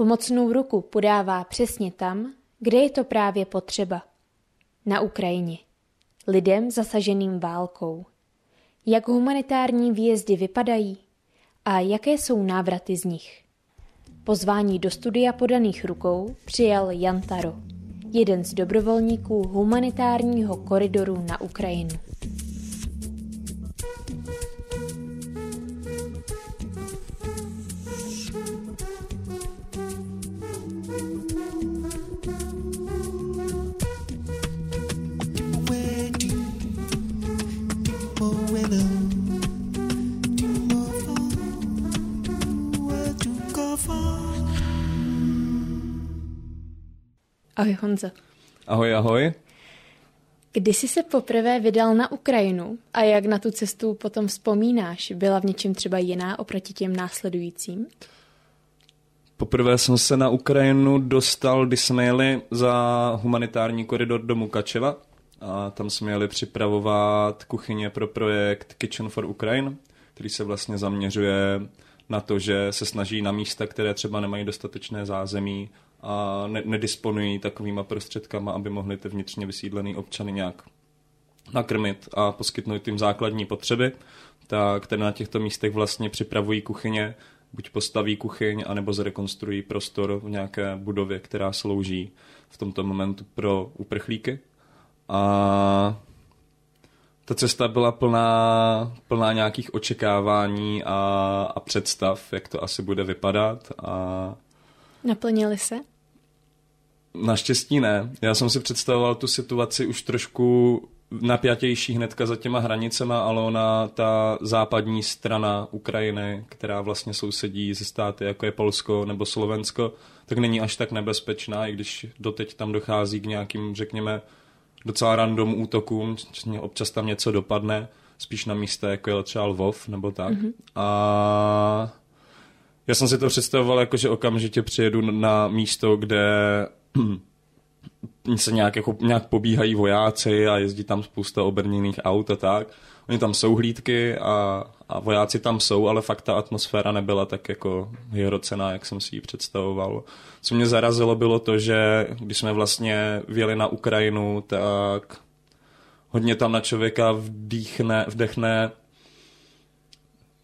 Pomocnou ruku podává přesně tam, kde je to právě potřeba. Na Ukrajině. Lidem zasaženým válkou. Jak humanitární výjezdy vypadají a jaké jsou návraty z nich. Pozvání do studia podaných rukou přijal Jan Taro, jeden z dobrovolníků humanitárního koridoru na Ukrajinu. Ahoj Honzo. Ahoj, ahoj. Kdy jsi se poprvé vydal na Ukrajinu a jak na tu cestu potom vzpomínáš? Byla v něčem třeba jiná oproti těm následujícím? Poprvé jsem se na Ukrajinu dostal, když jsme jeli za humanitární koridor do Mukačeva a tam jsme jeli připravovat kuchyně pro projekt Kitchen for Ukraine, který se vlastně zaměřuje na to, že se snaží na místa, které třeba nemají dostatečné zázemí a ne- nedisponují takovýma prostředkama, aby mohli ty vnitřně vysídlený občany nějak nakrmit a poskytnout jim základní potřeby, tak které na těchto místech vlastně připravují kuchyně, buď postaví kuchyň, anebo zrekonstruují prostor v nějaké budově, která slouží v tomto momentu pro uprchlíky. A ta cesta byla plná, plná nějakých očekávání a, a představ, jak to asi bude vypadat. A Naplnili se? Naštěstí ne. Já jsem si představoval tu situaci už trošku napjatější hnedka za těma hranicema, ale ona, ta západní strana Ukrajiny, která vlastně sousedí ze státy, jako je Polsko nebo Slovensko, tak není až tak nebezpečná, i když doteď tam dochází k nějakým, řekněme, docela random útokům, občas tam něco dopadne, spíš na místa, jako je třeba Lvov nebo tak. Mm-hmm. A já jsem si to představoval jako, že okamžitě přijedu na místo, kde se nějak, jako, nějak pobíhají vojáci a jezdí tam spousta obrněných aut a tak. Oni tam jsou hlídky a, a vojáci tam jsou, ale fakt ta atmosféra nebyla tak jako hrocená, jak jsem si ji představoval. Co mě zarazilo bylo to, že když jsme vlastně vjeli na Ukrajinu, tak hodně tam na člověka vdýchne, vdechne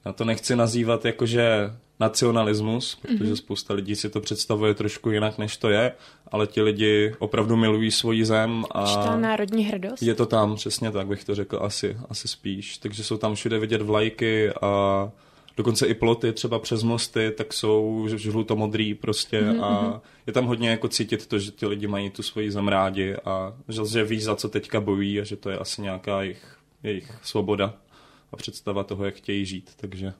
já to nechci nazývat jakože nacionalismus, protože mm-hmm. spousta lidí si to představuje trošku jinak, než to je, ale ti lidi opravdu milují svoji zem. A ta národní hrdost? Je to tam, přesně tak bych to řekl asi, asi spíš. Takže jsou tam všude vidět vlajky a dokonce i ploty třeba přes mosty, tak jsou žluto-modrý prostě mm-hmm. a mhm. je tam hodně jako cítit to, že ty lidi mají tu svoji zem rádi a že, že ví, za co teďka bojují a že to je asi nějaká jejich, jejich svoboda a představa toho, jak chtějí žít, takže...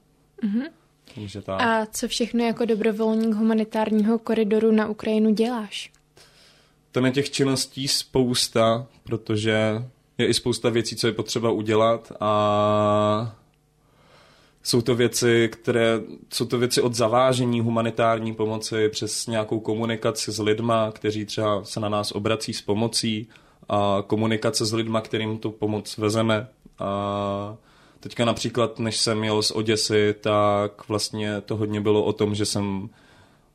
Mm-hmm. Takže tak. A co všechno jako dobrovolník humanitárního koridoru na Ukrajinu děláš? Tam je těch činností spousta, protože je i spousta věcí, co je potřeba udělat a jsou to věci, které, jsou to věci od zavážení humanitární pomoci přes nějakou komunikaci s lidma, kteří třeba se na nás obrací s pomocí a komunikace s lidma, kterým tu pomoc vezeme a Teďka například, než jsem jel z Oděsy, tak vlastně to hodně bylo o tom, že jsem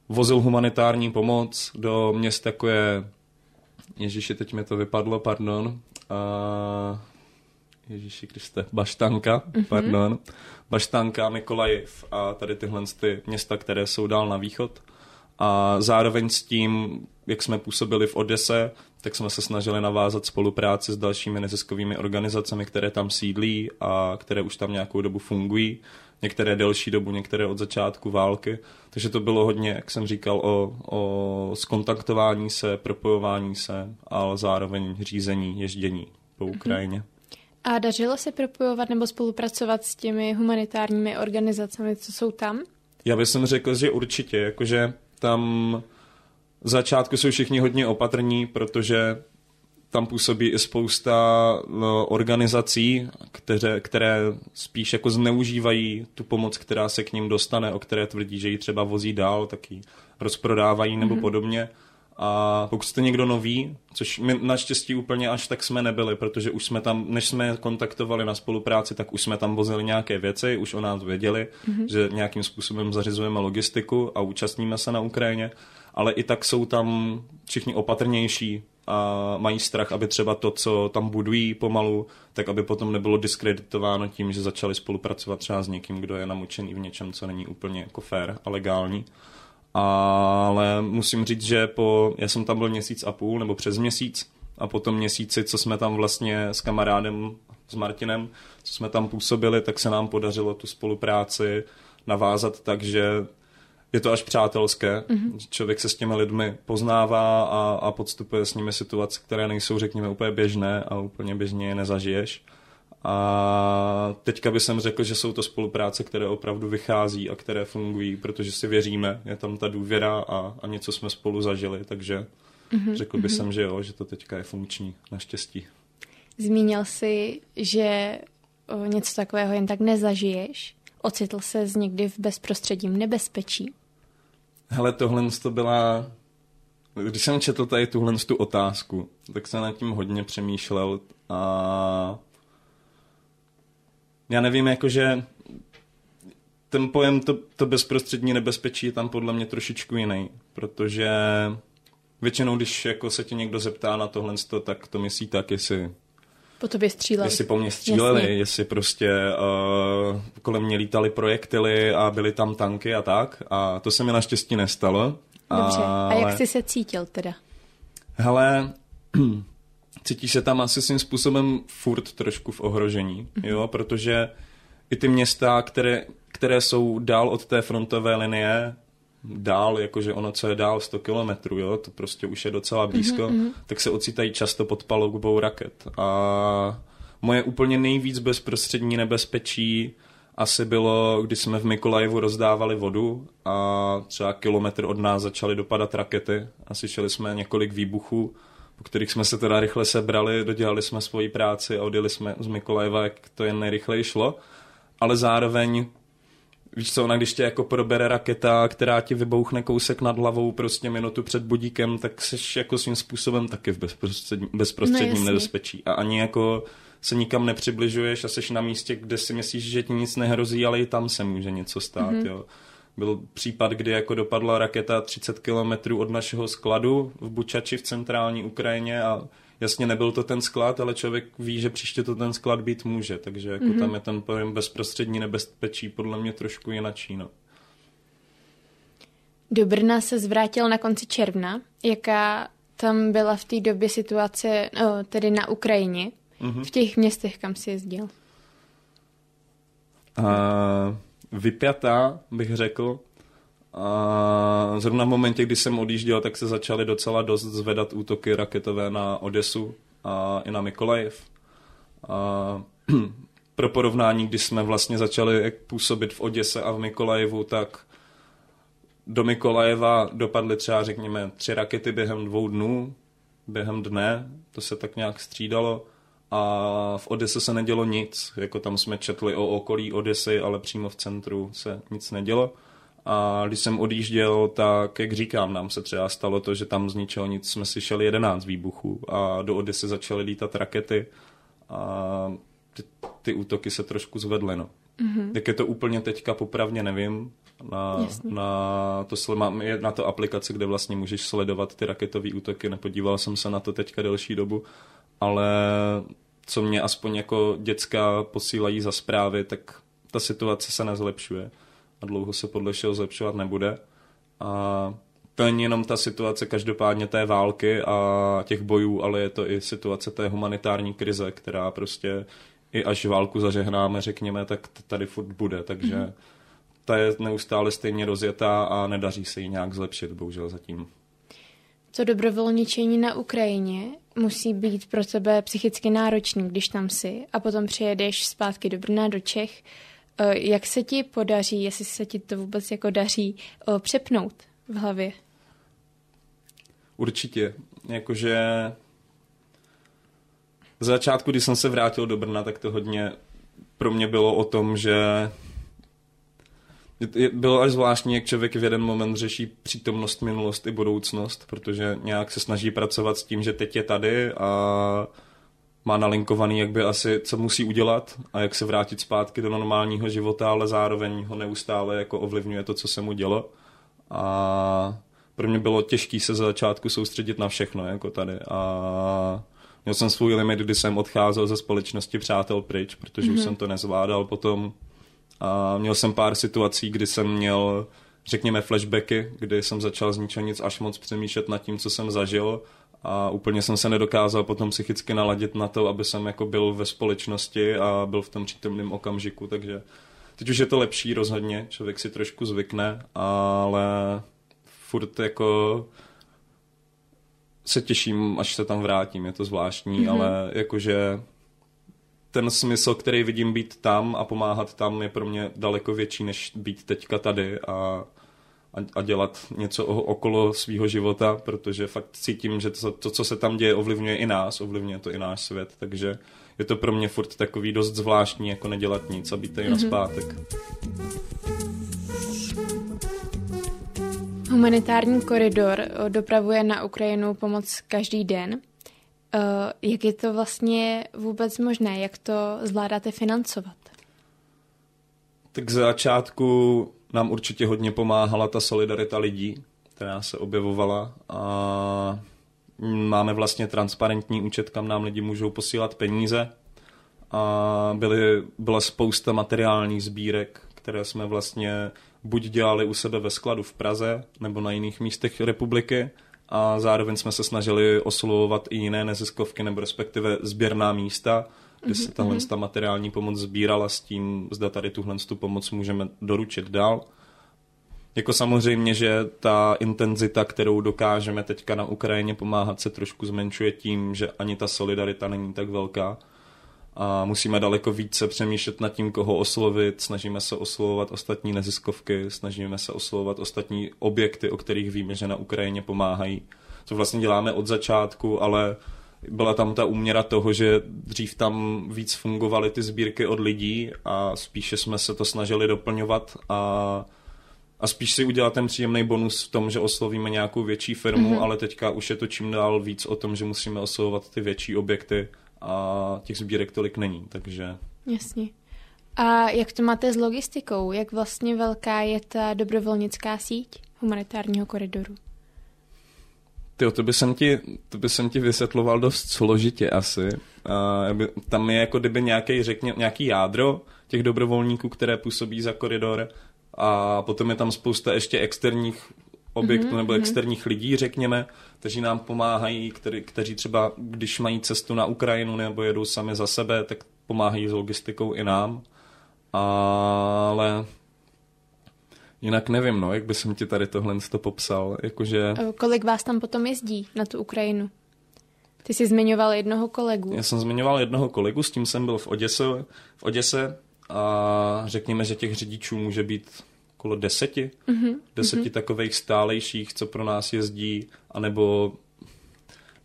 vozil humanitární pomoc do měst, jako je Ježíši, teď mi to vypadlo, pardon. A... Ježíši Kriste, Baštanka, mm-hmm. pardon. Baštanka, Mikolajiv a tady tyhle ty města, které jsou dál na východ. A zároveň s tím, jak jsme působili v Odese, tak jsme se snažili navázat spolupráci s dalšími neziskovými organizacemi, které tam sídlí a které už tam nějakou dobu fungují. Některé delší dobu, některé od začátku války. Takže to bylo hodně, jak jsem říkal, o, o skontaktování se, propojování se, ale zároveň řízení, ježdění po mhm. Ukrajině. A dařilo se propojovat nebo spolupracovat s těmi humanitárními organizacemi, co jsou tam? Já bych řekl, že určitě, jakože tam v začátku jsou všichni hodně opatrní, protože tam působí i spousta no, organizací, které, které spíš jako zneužívají tu pomoc, která se k ním dostane, o které tvrdí, že ji třeba vozí dál, tak ji rozprodávají nebo mm-hmm. podobně. A pokud jste někdo nový, což my naštěstí úplně až tak jsme nebyli, protože už jsme tam, než jsme kontaktovali na spolupráci, tak už jsme tam vozili nějaké věci, už o nás věděli, mm-hmm. že nějakým způsobem zařizujeme logistiku a účastníme se na Ukrajině, ale i tak jsou tam všichni opatrnější a mají strach, aby třeba to, co tam budují pomalu, tak aby potom nebylo diskreditováno tím, že začali spolupracovat třeba s někým, kdo je namučený v něčem, co není úplně jako fair a legální ale musím říct, že po, já jsem tam byl měsíc a půl, nebo přes měsíc, a po tom měsíci, co jsme tam vlastně s kamarádem, s Martinem, co jsme tam působili, tak se nám podařilo tu spolupráci navázat tak, že je to až přátelské. Mm-hmm. Člověk se s těmi lidmi poznává a, a podstupuje s nimi situace, které nejsou, řekněme, úplně běžné a úplně běžně je nezažiješ. A teďka bych řekl, že jsou to spolupráce, které opravdu vychází a které fungují, protože si věříme, je tam ta důvěra a, a něco jsme spolu zažili, takže mm-hmm, řekl bych mm-hmm. že jo, že to teďka je funkční, naštěstí. Zmínil jsi, že něco takového jen tak nezažiješ. Ocitl se z někdy v bezprostředním nebezpečí? Hele, tohle to byla... Když jsem četl tady tuhle tu otázku, tak jsem nad tím hodně přemýšlel a já nevím, jakože ten pojem to, to bezprostřední nebezpečí je tam podle mě trošičku jiný, protože většinou, když jako se tě někdo zeptá na tohle, tak to myslí tak, jestli po tobě stříleli. Jestli po mně stříleli, Jasně. jestli prostě uh, kolem mě lítali projektily a byly tam tanky a tak. A to se mi naštěstí nestalo. Dobře, a jak jsi se cítil teda? Hele, cítíš se tam asi svým způsobem furt trošku v ohrožení, mm-hmm. jo, protože i ty města, které, které jsou dál od té frontové linie, dál, jakože ono, co je dál 100 kilometrů, jo, to prostě už je docela blízko, mm-hmm. tak se ocitají často pod palubou raket. A moje úplně nejvíc bezprostřední nebezpečí asi bylo, když jsme v Mikolajevu rozdávali vodu a třeba kilometr od nás začaly dopadat rakety a slyšeli jsme několik výbuchů po kterých jsme se teda rychle sebrali, dodělali jsme svoji práci a odjeli jsme z Mikolajeva, jak to jen nejrychleji šlo. Ale zároveň Víš co, ona když tě jako probere raketa, která ti vybouchne kousek nad hlavou prostě minutu před budíkem, tak jsi jako svým způsobem taky v bezprostředním, bezprostředním no, nebezpečí. A ani jako se nikam nepřibližuješ a jsi na místě, kde si myslíš, že ti nic nehrozí, ale i tam se může něco stát, mm-hmm. jo. Byl případ, kdy jako dopadla raketa 30 kilometrů od našeho skladu v Bučači v centrální Ukrajině a jasně nebyl to ten sklad, ale člověk ví, že příště to ten sklad být může, takže jako mm-hmm. tam je ten pojem bezprostřední nebezpečí podle mě trošku jinačí, no. Do Brna se zvrátil na konci června. Jaká tam byla v té době situace, no, tedy na Ukrajině, mm-hmm. v těch městech, kam jsi jezdil? Uh, vypjatá, bych řekl. A zrovna v momentě, kdy jsem odjížděl, tak se začaly docela dost zvedat útoky raketové na Odesu a i na Mikolajev. A pro porovnání, když jsme vlastně začali působit v Oděse a v Mikolajevu, tak do Mikolajeva dopadly třeba, řekněme, tři rakety během dvou dnů, během dne, to se tak nějak střídalo a v Odese se nedělo nic, jako tam jsme četli o okolí Odesy, ale přímo v centru se nic nedělo. A když jsem odjížděl, tak jak říkám, nám se třeba stalo to, že tam z ničeho nic jsme slyšeli 11 výbuchů a do Odesy začaly lítat rakety a ty, ty útoky se trošku zvedly. No. Mm-hmm. Jak je to úplně teďka, popravně nevím. Na, na, to, mám na to aplikaci, kde vlastně můžeš sledovat ty raketové útoky. Nepodíval jsem se na to teďka delší dobu, ale co mě aspoň jako děcka posílají za zprávy, tak ta situace se nezlepšuje a dlouho se podle všeho zlepšovat nebude. A to není jenom ta situace každopádně té války a těch bojů, ale je to i situace té humanitární krize, která prostě i až válku zažehnáme, řekněme, tak tady furt bude, takže mm-hmm. ta je neustále stejně rozjetá a nedaří se ji nějak zlepšit, bohužel zatím. Co dobrovolničení na Ukrajině musí být pro tebe psychicky náročný, když tam jsi a potom přijedeš zpátky do Brna, do Čech. Eh, jak se ti podaří, jestli se ti to vůbec jako daří, eh, přepnout v hlavě? Určitě. Jakože z začátku, když jsem se vrátil do Brna, tak to hodně pro mě bylo o tom, že bylo až zvláštní, jak člověk v jeden moment řeší přítomnost, minulost i budoucnost, protože nějak se snaží pracovat s tím, že teď je tady a má nalinkovaný, jak by asi, co musí udělat a jak se vrátit zpátky do normálního života, ale zároveň ho neustále jako ovlivňuje to, co se mu dělo. A pro mě bylo těžké se za začátku soustředit na všechno, jako tady. A měl jsem svůj limit, kdy jsem odcházel ze společnosti přátel pryč, protože mm-hmm. už mhm. jsem to nezvládal potom. A měl jsem pár situací, kdy jsem měl, řekněme, flashbacky, kdy jsem začal z ničeho nic až moc přemýšlet nad tím, co jsem zažil a úplně jsem se nedokázal potom psychicky naladit na to, aby jsem jako byl ve společnosti a byl v tom přítomném okamžiku, takže teď už je to lepší rozhodně, člověk si trošku zvykne, ale furt jako se těším, až se tam vrátím, je to zvláštní, mm-hmm. ale jakože ten smysl, který vidím být tam a pomáhat tam, je pro mě daleko větší, než být teďka tady a a, a dělat něco okolo svého života, protože fakt cítím, že to, to, co se tam děje, ovlivňuje i nás, ovlivňuje to i náš svět, takže je to pro mě furt takový dost zvláštní, jako nedělat nic a být tady mm-hmm. na mhm. zpátek. Humanitární koridor eh, dopravuje na Ukrajinu pomoc každý den. Eh, jak je to vlastně vůbec možné? Jak to zvládáte financovat? Tak z začátku nám určitě hodně pomáhala ta solidarita lidí, která se objevovala a máme vlastně transparentní účet, kam nám lidi můžou posílat peníze a byly, byla spousta materiálních sbírek, které jsme vlastně buď dělali u sebe ve skladu v Praze nebo na jiných místech republiky a zároveň jsme se snažili oslovovat i jiné neziskovky nebo respektive sběrná místa, kde se tahle mm-hmm. ta materiální pomoc sbírala s tím, zda tady tuhle tu pomoc můžeme doručit dál. Jako samozřejmě, že ta intenzita, kterou dokážeme teďka na Ukrajině pomáhat, se trošku zmenšuje tím, že ani ta solidarita není tak velká. A musíme daleko více přemýšlet nad tím, koho oslovit, snažíme se oslovovat ostatní neziskovky, snažíme se oslovovat ostatní objekty, o kterých víme, že na Ukrajině pomáhají. Co vlastně děláme od začátku, ale byla tam ta úměra toho, že dřív tam víc fungovaly ty sbírky od lidí a spíše jsme se to snažili doplňovat a, a spíš si udělat ten příjemný bonus v tom, že oslovíme nějakou větší firmu, mm-hmm. ale teďka už je to čím dál víc o tom, že musíme oslovovat ty větší objekty a těch sbírek tolik není, takže... Jasně. A jak to máte s logistikou? Jak vlastně velká je ta dobrovolnická síť humanitárního koridoru? Ty, to by jsem ti, to by jsem ti vysvětloval dost složitě asi. A tam je jako kdyby nějaký, řekně, nějaký jádro těch dobrovolníků, které působí za koridor a potom je tam spousta ještě externích objektů mm-hmm, nebo mhm. externích lidí, řekněme, kteří nám pomáhají, který, kteří třeba, když mají cestu na Ukrajinu nebo jedou sami za sebe, tak pomáhají s logistikou i nám. Ale Jinak nevím, no, jak by jsem ti tady tohle to popsal, jakože... Kolik vás tam potom jezdí na tu Ukrajinu? Ty jsi zmiňoval jednoho kolegu. Já jsem zmiňoval jednoho kolegu, s tím jsem byl v Oděse, v Oděse a řekněme, že těch řidičů může být okolo deseti, mm-hmm. deseti mm-hmm. takových stálejších, co pro nás jezdí, anebo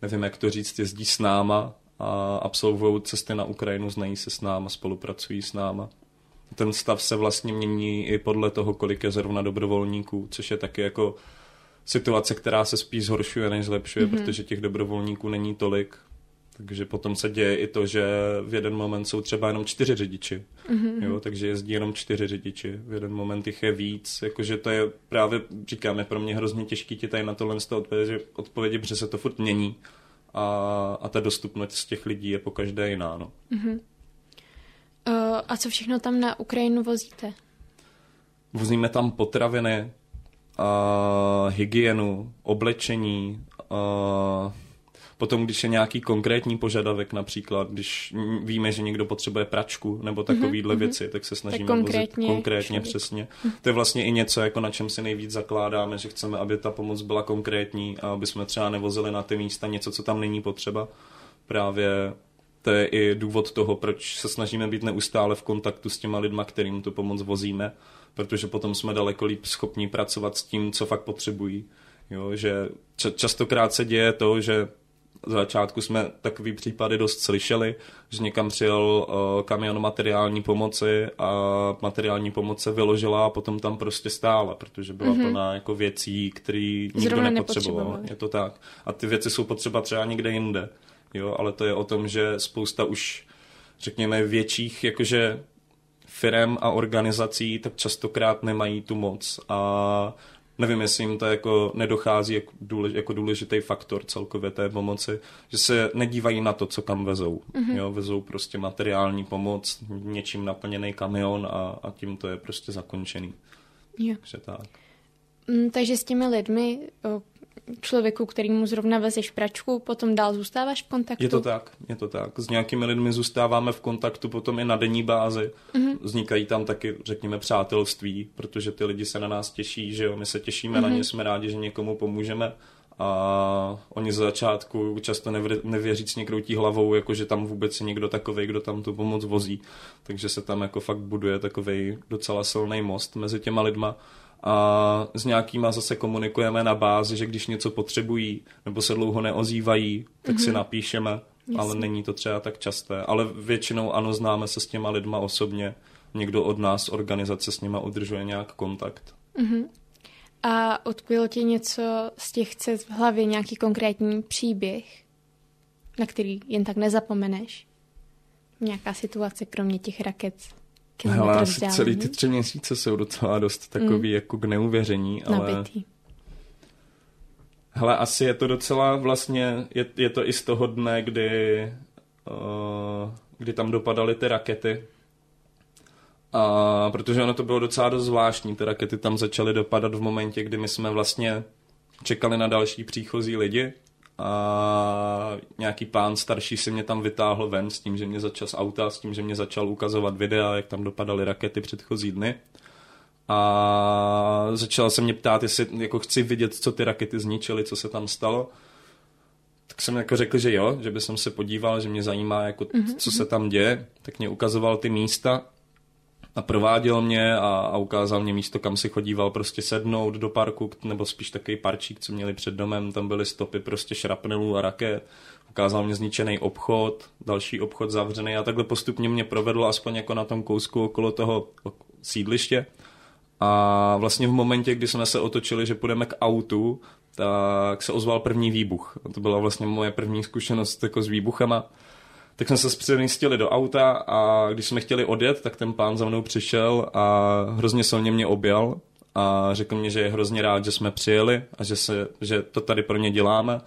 nevím, jak to říct, jezdí s náma a absolvují cesty na Ukrajinu, znají se s náma, spolupracují s náma ten stav se vlastně mění i podle toho, kolik je zrovna dobrovolníků, což je taky jako situace, která se spíš zhoršuje, než zlepšuje, mm-hmm. protože těch dobrovolníků není tolik. Takže potom se děje i to, že v jeden moment jsou třeba jenom čtyři řidiči. Mm-hmm. Jo, takže jezdí jenom čtyři řidiči. V jeden moment jich je víc. Jakože to je právě, říkám, je pro mě hrozně těžký ti tady na tohle odpovědět, odpovědět, protože se to furt mění. A, a ta dostupnost těch lidí je po každé jiná. No. Mm-hmm. Uh, a co všechno tam na Ukrajinu vozíte? Vozíme tam potraviny, uh, hygienu, oblečení, uh, Potom, když je nějaký konkrétní požadavek, například, když víme, že někdo potřebuje pračku nebo mhm, takovýhle mm-hmm. věci, tak se snažíme tak konkrétně, vozit konkrétně, přesně. Mhm. To je vlastně i něco, jako na čem si nejvíc zakládáme, že chceme, aby ta pomoc byla konkrétní a aby jsme třeba nevozili na ty místa něco, co tam není potřeba. Právě to je i důvod toho, proč se snažíme být neustále v kontaktu s těma lidma, kterým tu pomoc vozíme, protože potom jsme daleko líp schopni pracovat s tím, co fakt potřebují. Jo, že častokrát se děje to, že Z začátku jsme takový případy dost slyšeli, že někam přijel uh, kamion materiální pomoci a materiální pomoc se vyložila a potom tam prostě stála, protože byla mm-hmm. plná jako věcí, které nikdo nepotřeboval. Je to tak. A ty věci jsou potřeba třeba někde jinde. Jo, ale to je o tom, že spousta už, řekněme, větších jakože firem a organizací tak častokrát nemají tu moc a nevím, jestli jim to jako nedochází jako, důlež, jako důležitý faktor celkově té pomoci, že se nedívají na to, co kam vezou. Mm-hmm. Jo, vezou prostě materiální pomoc, něčím naplněný kamion a, a tím to je prostě zakončený. Jo. Takže tak. Mm, takže s těmi lidmi, člověku, kterýmu zrovna vezeš pračku, potom dál zůstáváš v kontaktu? Je to tak, je to tak. S nějakými lidmi zůstáváme v kontaktu potom i na denní bázi. Mm-hmm. Vznikají tam taky, řekněme, přátelství, protože ty lidi se na nás těší, že jo, my se těšíme mm-hmm. na ně, jsme rádi, že někomu pomůžeme a oni z začátku často nevěřícně kroutí hlavou, jako že tam vůbec je někdo takový, kdo tam tu pomoc vozí. Takže se tam jako fakt buduje takový docela silný most mezi těma lidma a s nějakýma zase komunikujeme na bázi, že když něco potřebují nebo se dlouho neozývají, tak mm-hmm. si mhm. napíšeme, Jasně. ale není to třeba tak časté. Ale většinou ano, známe se s těma lidma osobně, někdo od nás, organizace s nima udržuje nějak kontakt. Mm-hmm. A odpojilo ti něco z těch cest v hlavě, nějaký konkrétní příběh, na který jen tak nezapomeneš? Nějaká situace, kromě těch raket? Hele, asi celý ty tři měsíce jsou docela dost takový mm. jako k neuvěření, ale... Nabitý. Hele, asi je to docela vlastně, je, je to i z toho dne, kdy, uh, kdy tam dopadaly ty rakety. A protože ono to bylo docela dost zvláštní, ty rakety tam začaly dopadat v momentě, kdy my jsme vlastně čekali na další příchozí lidi a nějaký pán starší si mě tam vytáhl ven s tím, že mě začal z auta, s tím, že mě začal ukazovat videa, jak tam dopadaly rakety předchozí dny. A začal se mě ptát, jestli jako chci vidět, co ty rakety zničily, co se tam stalo. Tak jsem jako řekl, že jo, že by jsem se podíval, že mě zajímá, jako, mm-hmm. co se tam děje. Tak mě ukazoval ty místa a prováděl mě a, a ukázal mě místo, kam si chodíval prostě sednout do parku, nebo spíš takový parčík, co měli před domem, tam byly stopy prostě šrapnelů a raket. Ukázal mě zničený obchod, další obchod zavřený a takhle postupně mě provedl aspoň jako na tom kousku okolo toho sídliště. A vlastně v momentě, kdy jsme se otočili, že půjdeme k autu, tak se ozval první výbuch. To byla vlastně moje první zkušenost jako s výbuchama tak jsme se přemístili do auta a když jsme chtěli odjet, tak ten pán za mnou přišel a hrozně silně mě objal a řekl mi, že je hrozně rád, že jsme přijeli a že, se, že to tady pro ně děláme,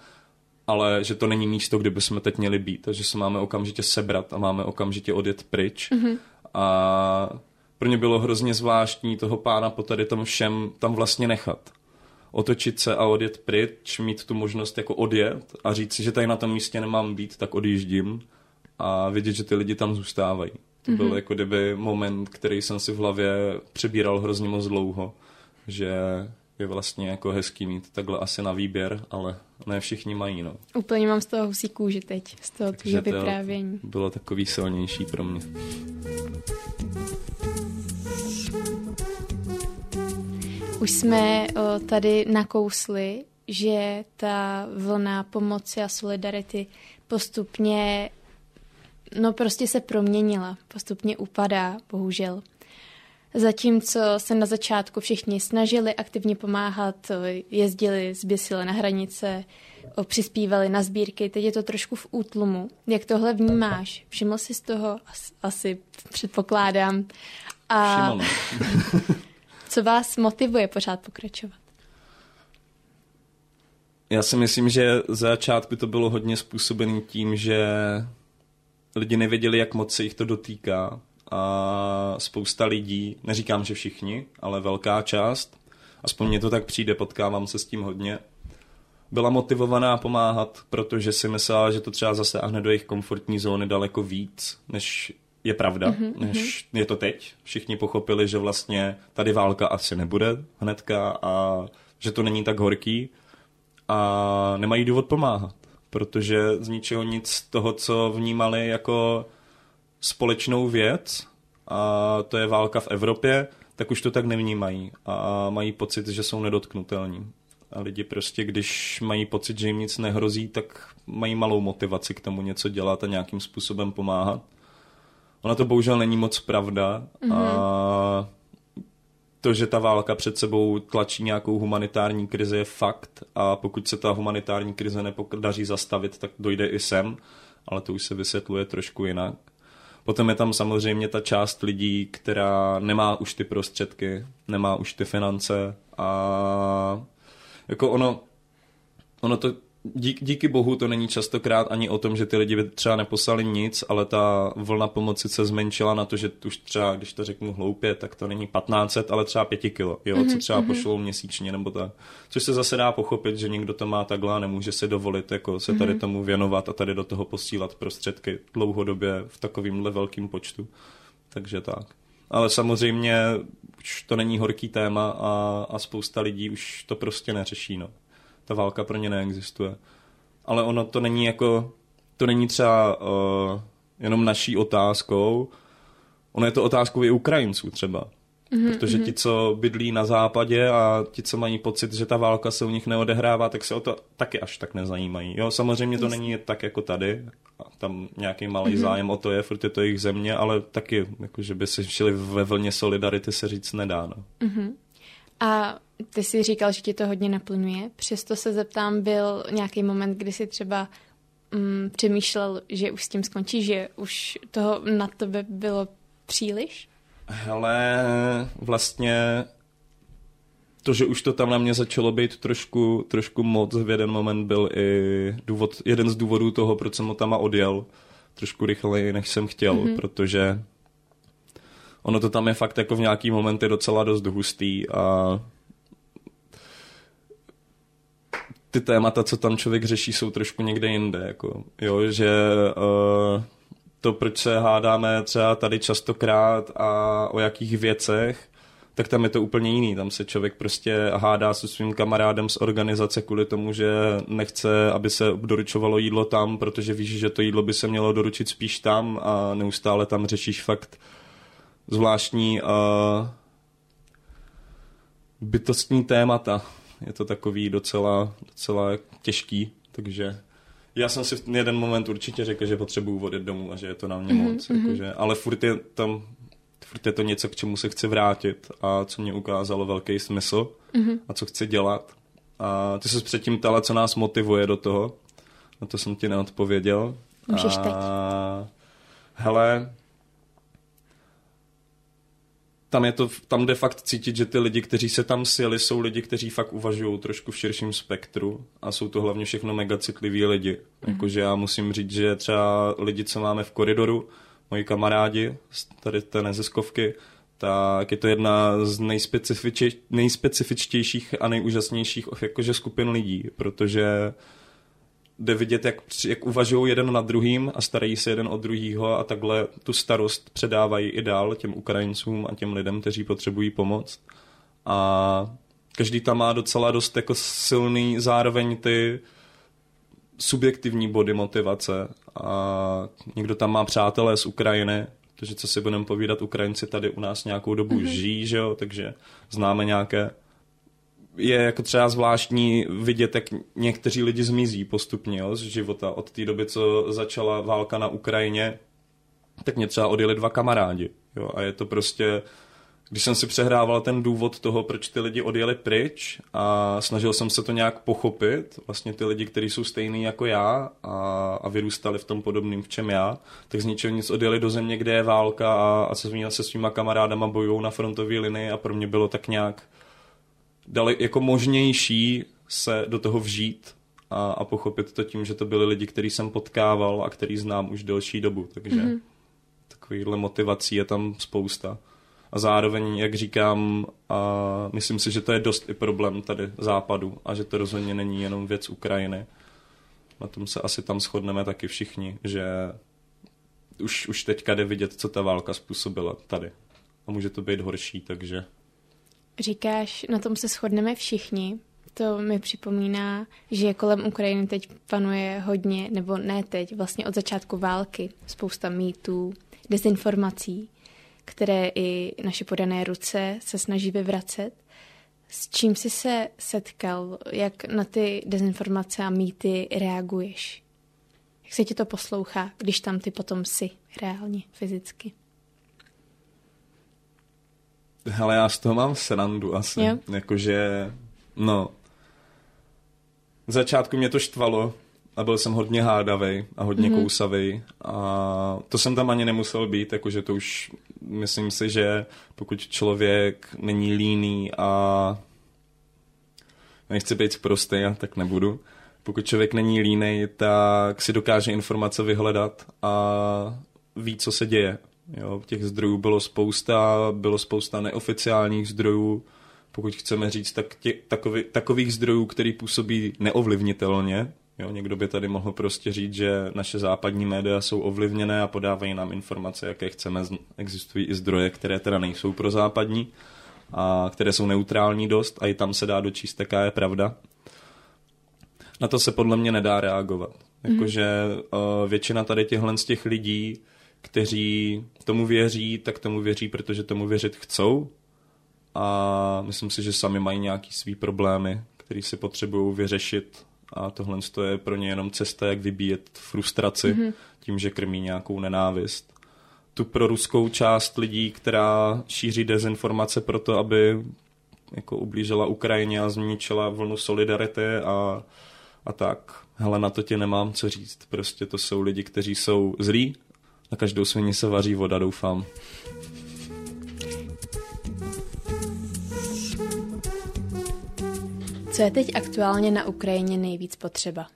ale že to není místo, kde bychom teď měli být a že se máme okamžitě sebrat a máme okamžitě odjet pryč. Mm-hmm. A pro ně bylo hrozně zvláštní toho pána po tady tom všem tam vlastně nechat otočit se a odjet pryč, mít tu možnost jako odjet a říct si, že tady na tom místě nemám být, tak odjíždím a vidět, že ty lidi tam zůstávají. To mm-hmm. byl jako kdyby moment, který jsem si v hlavě přebíral hrozně moc dlouho, že je vlastně jako hezký mít takhle asi na výběr, ale ne všichni mají, no. Úplně mám z toho husí kůži teď, z toho tvýho vyprávění. bylo takový silnější pro mě. Už jsme o, tady nakousli, že ta vlna pomoci a solidarity postupně no prostě se proměnila, postupně upadá, bohužel. Zatímco se na začátku všichni snažili aktivně pomáhat, jezdili zběsile na hranice, přispívali na sbírky, teď je to trošku v útlumu. Jak tohle vnímáš? Všiml jsi z toho? Asi, asi předpokládám. A no. co vás motivuje pořád pokračovat? Já si myslím, že za začátku to bylo hodně způsobené tím, že lidi nevěděli, jak moc se jich to dotýká a spousta lidí, neříkám, že všichni, ale velká část, aspoň mně to tak přijde, potkávám se s tím hodně, byla motivovaná pomáhat, protože si myslela, že to třeba zasáhne do jejich komfortní zóny daleko víc, než je pravda, mm-hmm. než je to teď. Všichni pochopili, že vlastně tady válka asi nebude hnedka a že to není tak horký a nemají důvod pomáhat protože z ničeho nic toho, co vnímali jako společnou věc, a to je válka v Evropě, tak už to tak nevnímají a mají pocit, že jsou nedotknutelní. A lidi prostě, když mají pocit, že jim nic nehrozí, tak mají malou motivaci k tomu něco dělat a nějakým způsobem pomáhat. Ona to bohužel není moc pravda. Mm-hmm. A to, že ta válka před sebou tlačí nějakou humanitární krizi, je fakt. A pokud se ta humanitární krize nepodaří zastavit, tak dojde i sem. Ale to už se vysvětluje trošku jinak. Potom je tam samozřejmě ta část lidí, která nemá už ty prostředky, nemá už ty finance a jako ono, ono to dík, díky bohu to není častokrát ani o tom, že ty lidi by třeba neposlali nic, ale ta vlna pomoci se zmenšila na to, že už třeba, když to řeknu hloupě, tak to není 1500, ale třeba 5 kilo, jo, mm-hmm, co třeba mm-hmm. pošlou měsíčně nebo tak. Což se zase dá pochopit, že někdo to má takhle a nemůže si dovolit jako se tady mm-hmm. tomu věnovat a tady do toho posílat prostředky dlouhodobě v takovýmhle velkým počtu. Takže tak. Ale samozřejmě už to není horký téma a, a spousta lidí už to prostě neřeší, no ta válka pro ně neexistuje. Ale ono to není jako, to není třeba uh, jenom naší otázkou, ono je to otázkou i Ukrajinců třeba. Mm-hmm, Protože ti, co bydlí na západě a ti, co mají pocit, že ta válka se u nich neodehrává, tak se o to taky až tak nezajímají. Jo, samozřejmě to není tak jako tady, tam nějaký malý mm-hmm. zájem o to je, furt je to jejich země, ale taky, jako, že by si šli ve vlně solidarity, se říct nedá. No. Mm-hmm. A ty jsi říkal, že ti to hodně naplňuje. Přesto se zeptám, byl nějaký moment, kdy jsi třeba mm, přemýšlel, že už s tím skončí, že už toho na tebe bylo příliš? Hele, vlastně to, že už to tam na mě začalo být trošku, trošku moc, v jeden moment byl i důvod, jeden z důvodů toho, proč jsem ho tam odjel trošku rychleji, než jsem chtěl, mm-hmm. protože ono to tam je fakt jako v nějaký momenty docela dost hustý a ty témata, co tam člověk řeší, jsou trošku někde jinde. Jako, jo, že uh, to, proč se hádáme třeba tady častokrát a o jakých věcech, tak tam je to úplně jiný. Tam se člověk prostě hádá se svým kamarádem z organizace kvůli tomu, že nechce, aby se doručovalo jídlo tam, protože víš, že to jídlo by se mělo doručit spíš tam a neustále tam řešíš fakt zvláštní uh, bytostní témata je to takový docela, docela těžký, takže já jsem si v jeden moment určitě řekl, že potřebuju odjet domů a že je to na mě mm-hmm, moc, mm-hmm. Jakože, ale furt je tam furt je to něco, k čemu se chci vrátit a co mě ukázalo velký smysl mm-hmm. a co chci dělat. A ty se předtím ptala, co nás motivuje do toho. Na to jsem ti neodpověděl. Můžeš a... teď. Hele, tam, je to, tam jde fakt cítit, že ty lidi, kteří se tam sjeli, jsou lidi, kteří fakt uvažují trošku v širším spektru a jsou to hlavně všechno mega citliví lidi. Mm-hmm. Jakože já musím říct, že třeba lidi, co máme v koridoru, moji kamarádi z tady té neziskovky, tak je to jedna z nejspecifičtějších a nejúžasnějších jakože skupin lidí, protože jde vidět, jak, jak uvažují jeden nad druhým a starají se jeden o druhýho a takhle tu starost předávají i dál těm Ukrajincům a těm lidem, kteří potřebují pomoc. A každý tam má docela dost jako silný zároveň ty subjektivní body motivace a někdo tam má přátelé z Ukrajiny, protože co si budeme povídat, Ukrajinci tady u nás nějakou dobu mm-hmm. žijí, že jo, takže známe nějaké je jako třeba zvláštní vidět, jak někteří lidi zmizí postupně jo, z života. Od té doby, co začala válka na Ukrajině, tak mě třeba odjeli dva kamarádi. Jo, a je to prostě, když jsem si přehrával ten důvod toho, proč ty lidi odjeli pryč a snažil jsem se to nějak pochopit, vlastně ty lidi, kteří jsou stejný jako já a, a vyrůstali v tom podobným, v čem já, tak z ničeho nic odjeli do země, kde je válka a, a se, svýma, se svýma kamarádama bojují na frontové linii a pro mě bylo tak nějak dali jako možnější se do toho vžít a, a pochopit to tím, že to byli lidi, který jsem potkával a který znám už delší dobu, takže mm-hmm. takovýhle motivací je tam spousta. A zároveň, jak říkám, a myslím si, že to je dost i problém tady západu a že to rozhodně není jenom věc Ukrajiny. Na tom se asi tam shodneme taky všichni, že už, už teďka jde vidět, co ta válka způsobila tady. A může to být horší, takže Říkáš, na tom se shodneme všichni. To mi připomíná, že kolem Ukrajiny teď panuje hodně, nebo ne teď, vlastně od začátku války, spousta mýtů, dezinformací, které i naše podané ruce se snaží vyvracet. S čím jsi se setkal? Jak na ty dezinformace a mýty reaguješ? Jak se ti to poslouchá, když tam ty potom jsi reálně, fyzicky? Hele, já z toho mám srandu asi. Jo? Jakože, no, v začátku mě to štvalo a byl jsem hodně hádavý a hodně mm-hmm. kousavý a to jsem tam ani nemusel být, jakože to už myslím si, že pokud člověk není líný a nechci být prostý, tak nebudu. Pokud člověk není línej, tak si dokáže informace vyhledat a ví, co se děje. Jo, těch zdrojů bylo spousta, bylo spousta neoficiálních zdrojů, pokud chceme říct, tak tě, takový, takových zdrojů, který působí neovlivnitelně. Jo, někdo by tady mohl prostě říct, že naše západní média jsou ovlivněné a podávají nám informace, jaké chceme. Existují i zdroje, které teda nejsou pro západní a které jsou neutrální dost a i tam se dá dočíst, jaká je pravda. Na to se podle mě nedá reagovat. Jakože mm-hmm. uh, většina tady těchhle z těch lidí, kteří tomu věří, tak tomu věří, protože tomu věřit chcou a myslím si, že sami mají nějaký svý problémy, které si potřebují vyřešit a tohle je pro ně jenom cesta, jak vybíjet frustraci mm-hmm. tím, že krmí nějakou nenávist. Tu pro ruskou část lidí, která šíří dezinformace proto, aby jako ublížila Ukrajině a zničila vlnu solidarity a, a tak. Hele, na to tě nemám co říct. Prostě to jsou lidi, kteří jsou zlí. Na každou svině se vaří voda, doufám. Co je teď aktuálně na Ukrajině nejvíc potřeba?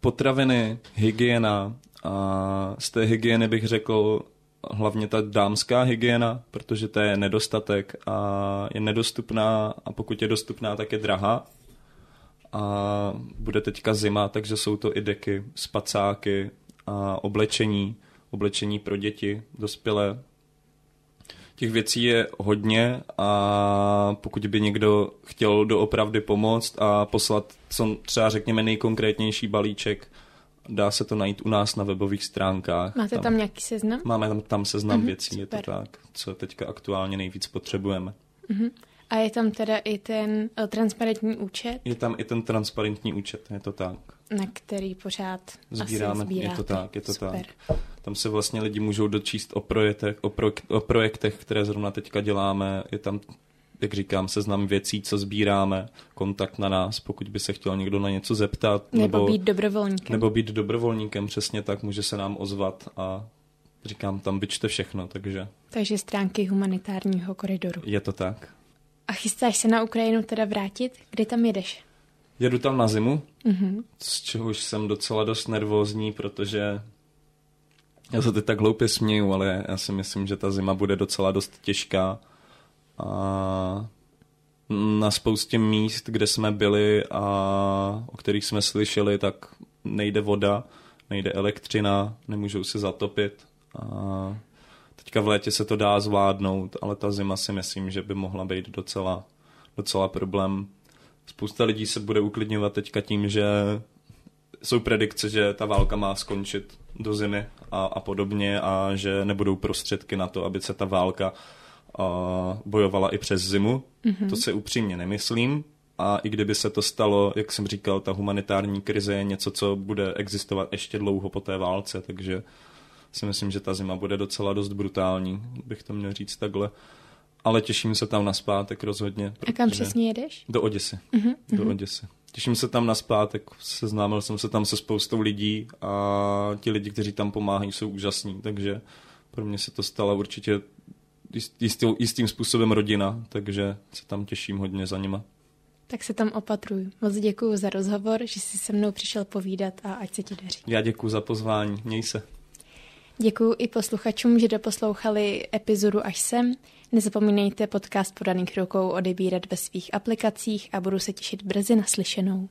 Potraviny, hygiena a z té hygieny bych řekl hlavně ta dámská hygiena, protože to je nedostatek a je nedostupná a pokud je dostupná, tak je drahá. A bude teďka zima, takže jsou to i deky, spacáky a oblečení, oblečení pro děti, dospělé, Těch věcí je hodně a pokud by někdo chtěl doopravdy pomoct a poslat co třeba řekněme nejkonkrétnější balíček, dá se to najít u nás na webových stránkách. Máte tam, tam nějaký seznam? Máme tam, tam seznam uh-huh, věcí, super. je to tak, co teďka aktuálně nejvíc potřebujeme. Uh-huh. A je tam teda i ten uh, transparentní účet? Je tam i ten transparentní účet, je to tak. Na který pořád Sbíráme, asi je to tak, je to Super. tak. Tam se vlastně lidi můžou dočíst o projektech, o, pro, o projektech, které zrovna teďka děláme. Je tam, jak říkám, seznam věcí, co sbíráme, kontakt na nás, pokud by se chtěl někdo na něco zeptat. Nebo, nebo být dobrovolníkem. Nebo být dobrovolníkem, přesně tak, může se nám ozvat a říkám, tam vyčte všechno, takže... Takže stránky humanitárního koridoru. Je to tak. A chystáš se na Ukrajinu teda vrátit? Kdy tam jedeš? Jedu tam na zimu, mm-hmm. z čehož jsem docela dost nervózní, protože já se teď tak hloupě směju, ale já si myslím, že ta zima bude docela dost těžká. A na spoustě míst, kde jsme byli a o kterých jsme slyšeli, tak nejde voda, nejde elektřina, nemůžou se zatopit. A teďka v létě se to dá zvládnout, ale ta zima si myslím, že by mohla být docela, docela problém. Spousta lidí se bude uklidňovat teďka tím, že jsou predikce, že ta válka má skončit do zimy a, a podobně a že nebudou prostředky na to, aby se ta válka a, bojovala i přes zimu. Mm-hmm. To se upřímně nemyslím. A i kdyby se to stalo, jak jsem říkal, ta humanitární krize je něco, co bude existovat ještě dlouho po té válce, takže si myslím, že ta zima bude docela dost brutální, bych to měl říct takhle. Ale těším se tam na zpátek rozhodně. A kam přesně jedeš? Do Oděsy. Mm-hmm. Do Oděsy. Těším se tam na zpátek, seznámil jsem se tam se spoustou lidí a ti lidi, kteří tam pomáhají, jsou úžasní, takže pro mě se to stalo určitě jistý, jistým způsobem rodina, takže se tam těším hodně za nima. Tak se tam opatruju. Moc děkuji za rozhovor, že jsi se mnou přišel povídat a ať se ti daří. Já děkuji za pozvání. Měj se. Děkuji i posluchačům, že doposlouchali epizodu až sem. Nezapomínejte podcast podaných rukou odebírat ve svých aplikacích a budu se těšit brzy naslyšenou.